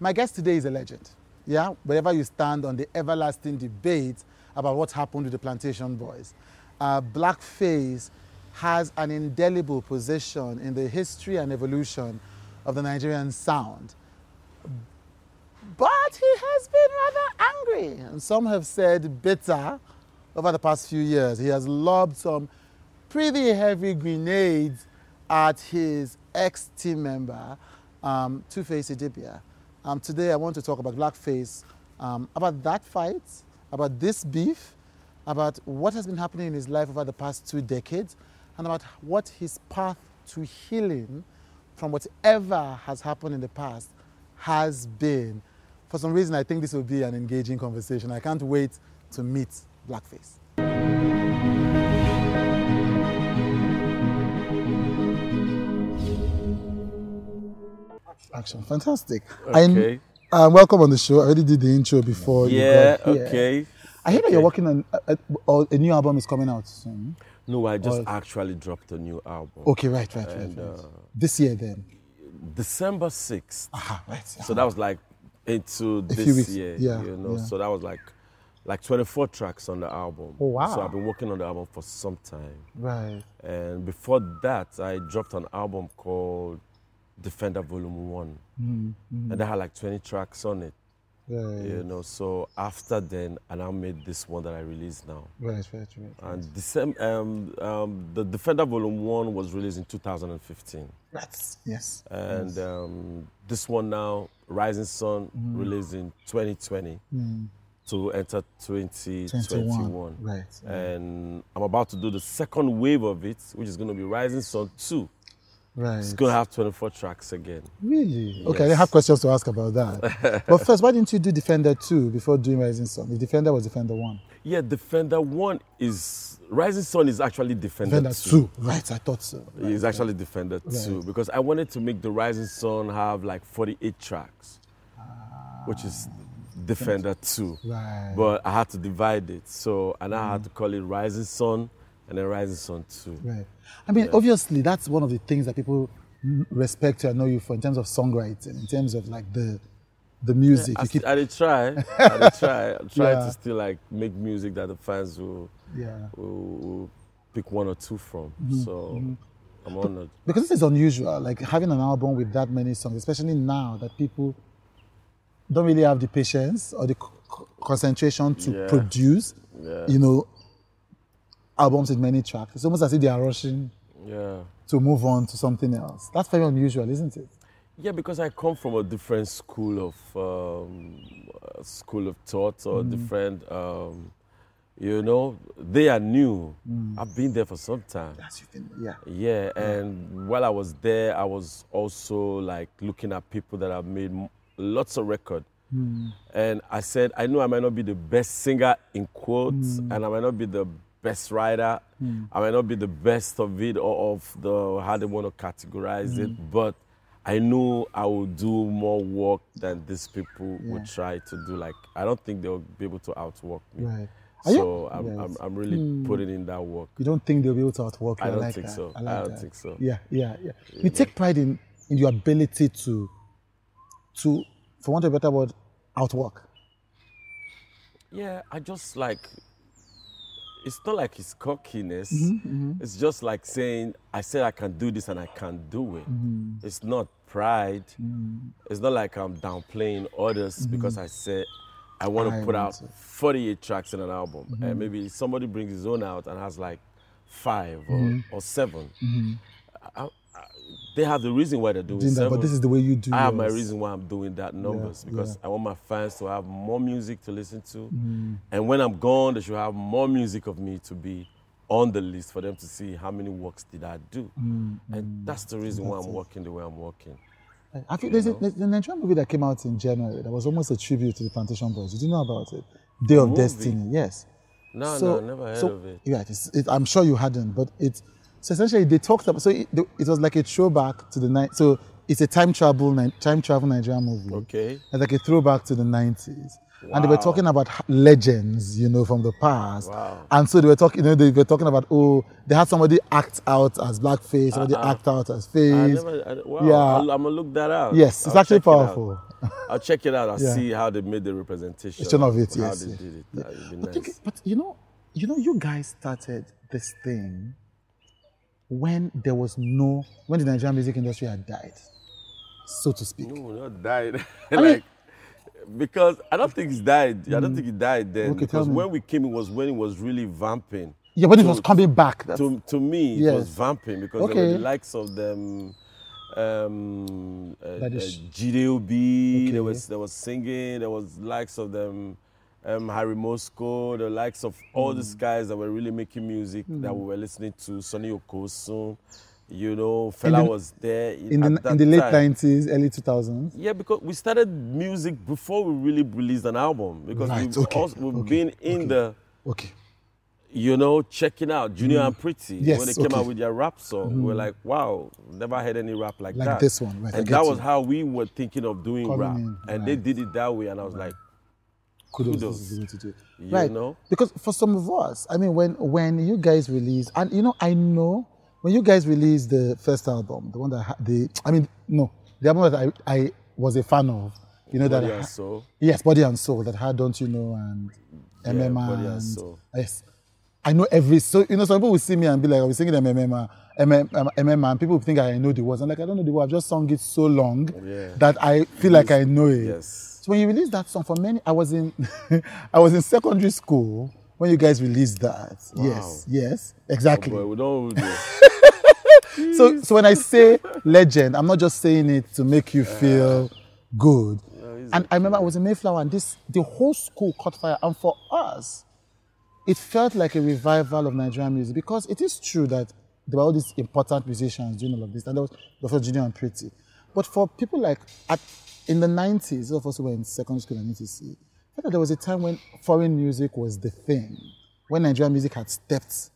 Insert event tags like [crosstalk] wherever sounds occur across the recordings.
My guest today is a legend. Yeah, wherever you stand on the everlasting debate about what happened to the Plantashun Boiz, uh, Blackface has an indelible position in the history and evolution of the Nigerian sound. But he has been rather angry, and some have said bitter over the past few years. He has lobbed some pretty heavy grenades at his ex team member, um, Two Face Idibia. Um, today, I want to talk about Blackface, um, about that fight, about this beef, about what has been happening in his life over the past two decades, and about what his path to healing from whatever has happened in the past has been. For some reason, I think this will be an engaging conversation. I can't wait to meet Blackface. Action. Fantastic. Okay. I, uh, welcome on the show. I already did the intro before Yeah, okay. I hear that you're working on a, a, a new album is coming out soon. No, I just Or- actually dropped a new album. Okay, right, right, right, And, right. uh, this year then. December 6th. Aha, right. So that was like into A this year. yeah, You know, yeah. so that was like like 24 tracks on the album. Oh, wow. So I've been working on the album for some time. right. And before that, I dropped an album called Defender Volume One, Mm-hmm. and that had like 20 tracks on it. Right. You know, so after then, and I made this one that I released now. Right, right, right. And December, um, um, the Defender Volume One was released in 2015, Right. Yes. and um, this one now, Rising Sun, Mm-hmm. released in 2020 to enter 2021. 21. Right. And I'm about to do the second wave of it, which is going to be Rising Sun 2. Right. It's going to have 24 tracks again. Really? Okay, I have questions to ask about that. [laughs] but first, why didn't you do Defender 2 before doing Rising Sun? The Defender was Defender 1. Yeah, Defender 1 is, Rising Sun is actually Defender, Defender 2. 2. Right, I thought so. Right. It's actually Defender 2 Right. because I wanted to make the Rising Sun have like 48 tracks, ah. which is Defender 2. Right. But I had to divide it. So, and I had mm-hmm. to call it Rising Sun and then Rising Sun 2. Right. I mean, obviously, that's one of the things that people respect you and know you for in terms of songwriting, in terms of like the the music. I, you keep, [laughs] I did try. I did try. I'm trying Yeah. to still like make music that the fans will, yeah. will, will pick one or two from. Mm-hmm. So I'm honored. Because this is unusual, like having an album with that many songs, especially now that people don't really have the patience or the c- concentration to Yeah. produce, Yeah. you know, albums with many tracks. It's almost as if they are rushing Yeah. to move on to something else. That's very unusual, isn't it? Yeah, because I come from a different school of um, uh, school of thought or Mm. different. Um, you know, they are new. Mm. I've been there for some time. Yes, you've been, yeah. Yeah, and while I was there, I was also like looking at people that have made lots of record. And I said, I know I might not be the best singer in quotes, and I might not be the best writer. Hmm. I might not be the best of it or of the how they want to categorize it, hmm. but I knew I would do more work than these people Yeah. would try to do. Like I don't think they'll be able to outwork me. Right. Are you- So I'm, Yes. I'm, I'm really hmm. putting in that work. You don't think they'll be able to outwork you? I don't like think that. so. I, I don't that. think so. Yeah, yeah, yeah. You take pride in, in your ability to, to, for want of a better word, outwork. Yeah, I just like. It's not like it's cockiness. Mm-hmm, It's just like saying, I said I can do this and I can't do it. Mm-hmm. It's not pride. It's not like I'm downplaying others because I said I want Mm-hmm. To put out 48 tracks in an album. Mm-hmm. And maybe somebody brings his own out and has like five or, Mm-hmm. or 7 I- I- they have the reason why they're doing, Doing that, but this is the way you do it. I have my reason why I'm doing that numbers because yeah. I want my fans to have more music to listen to. Mm-hmm. And when I'm gone, they should have more music of me to be on the list for them to see how many works did I do. Mm-hmm. And that's the reason why I'm working the way I'm working. I think there's a, there's a Nigerian movie that came out in January that was almost a tribute to the Plantashun Boiz. Did you know about it? Day of movie? Destiny. Yes. No, So- no, never heard so- of it. Yeah, it's, it, I'm sure you hadn't, but it's so essentially they talked about. So it, it was like a throwback to the night. So it's a time travel time travel Nigerian movie. Okay. It's like a throwback to the 90s. And they were talking about legends, you know, from the past. Wow. And so they were talking, you know, they were talking about, oh, they had somebody act out as blackface, somebody uh-huh. act out as I face. never, I, wow, Yeah. I'll, I'm gonna look that out. yes, it's I'll actually check it powerful. [laughs] I'll check it out. I'll Yeah. see how they made the representation Version of it, how yes, they did it. That would be But, nice. think- but you know, you know, you guys started this thing when there was no, when the Nigerian music industry had died, so to speak. No, not died. [laughs] mean- like because I don't think it's died. I don't think it died then. Okay, because when we came, it was when it was really vamping. Yeah, when it was coming back. That's, To to me, it Yes. was vamping because there were the likes of them. Um, uh, uh, GDOB, there was there was singing, there was likes of them, um, Harry Mosco, the likes of all these Mm. guys that were really making music that we were listening to. Sonny Okosun, you know, Fela the- was there in the, in the late time. 90s, early 2000s. Yeah, because we started music before we really released an album. Because Right, we've, okay, also, we've okay, been in okay. the, Okay. you know, checking out Junior and Pretty. Yes, when they came out with their rap song, we're like, wow, never heard any rap like, Like that. this one, right, And that you. was how we were thinking of doing rap. in, and they did it that way. And I was like, Kudos. Kudos. This is to do. You right. know? Because for some of us, I mean, when when you guys release, and you know, I know when you guys released the first album, the one that the, I mean, no, the album that I, I was a fan of, you know, that Body ha- and Soul. yes, Body and Soul, that had Don't You Know and Yeah, MMA Body and and Soul. yes. I know every so you know some people will see me and be like oh, I was singing MMA, MMA, MMA and people think I know the words. I'm like I don't know the words. I've just sung it so long Yeah. that I feel like I know it. Yes. So when you released that song, for many, I was in, [laughs] I was in secondary school when you guys released that. Yes, yes, exactly. But we don't [laughs] so, so when I say legend, I'm not just saying it to make you feel good. And I remember I was in Mayflower, and this the whole school caught fire. And for us, it felt like a revival of Nigerian music because it is true that there were all these important musicians doing all of this, and there was Dr. Junior and Pretty. But for people like at in the 90s, those of us who were in secondary school and ETC, I felt there was a time when foreign music was the thing, when Nigerian music had stepped,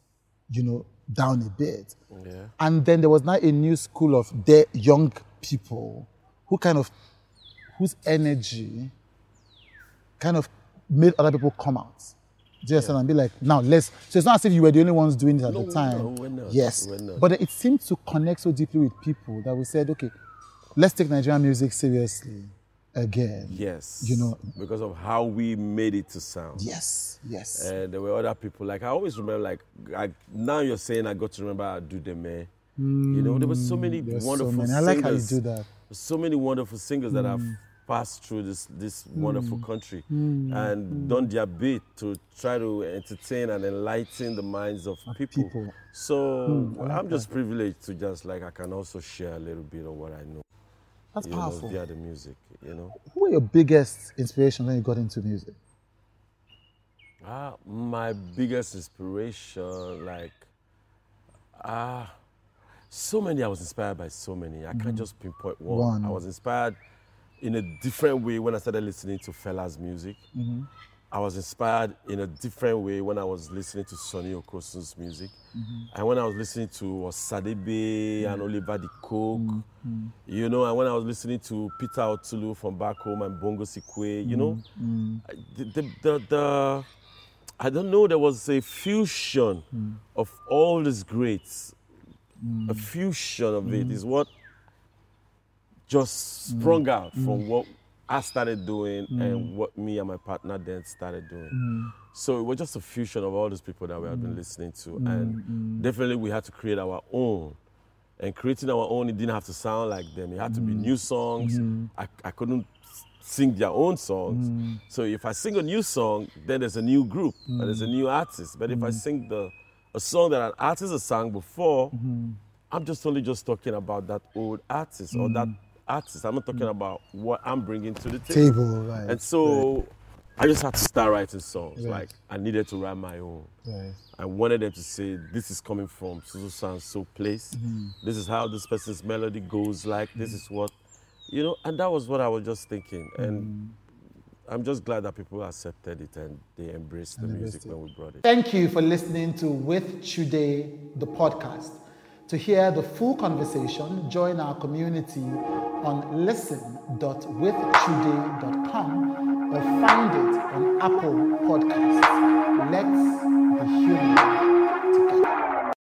you know, down a bit. Yeah. And then there was now a new school of de- young people who kind of, whose energy kind of made other people come out. Do you understand? And be like, now let's. So it's not as if you were the only ones doing it at No, the time. no, we're not. Yes. We're not. But it seemed to connect so deeply with people that we said, okay, let's take Nigerian music seriously again. Yes. You know- because of how we made it to sound. Yes. Yes. And there were other people. Like I always remember. Like I, now you're saying I got to remember the man. you know, there were so many mm, so wonderful many. I singers. like how you do that. So many wonderful singers that have mm. passed through this this wonderful mm. country and done their bit to try to entertain and enlighten the minds of people. people. So I'm just privileged to just like I can also share a little bit of what I know. That's you know, via the music. You know. Who were your biggest inspiration when you got into music? Ah, my biggest inspiration, like, ah, so many. I was inspired by so many. I can't just pinpoint one. One. I was inspired in a different way when I started listening to Fela's music. I was inspired in a different way when I was listening to Sonny Okosun's music. Mm-hmm. And when I was listening to Osadebe mm-hmm. and Oliver De Coque, mm-hmm. you know, and when I was listening to Peter Otulu from back home and Bongos Ikwue, you know, I- the, the, the, the, I don't know, there was a fusion of all these greats. A fusion of it is what just sprung out from what I started doing and mm. what me and my partner then started doing. Mm. So it was just a fusion of all these people that we had been mm. listening to. And definitely we had to create our own. And creating our own, it didn't have to sound like them. It had to be new songs. I, I couldn't sing their own songs. So if I sing a new song, then there's a new group and there's a new artist. But if I sing the a song that an artist has sung before, I'm just only just talking about that old artist or that artist. I'm not talking about what I'm bringing to the table. Table, right. And so I just had to start writing songs. Right. Like I needed to write my own. Right. I wanted them to say, this is coming from so so so place. Mm-hmm. This is how this person's melody goes like. This is what, you know, and that was what I was just thinking. And Mm-hmm. I'm just glad that people accepted it and they embraced the And music it. when we brought it. Thank you for listening to With Chude, the podcast. To hear the full conversation, join our community on listen.withchude.com or find it on Apple Podcasts. Let's be human.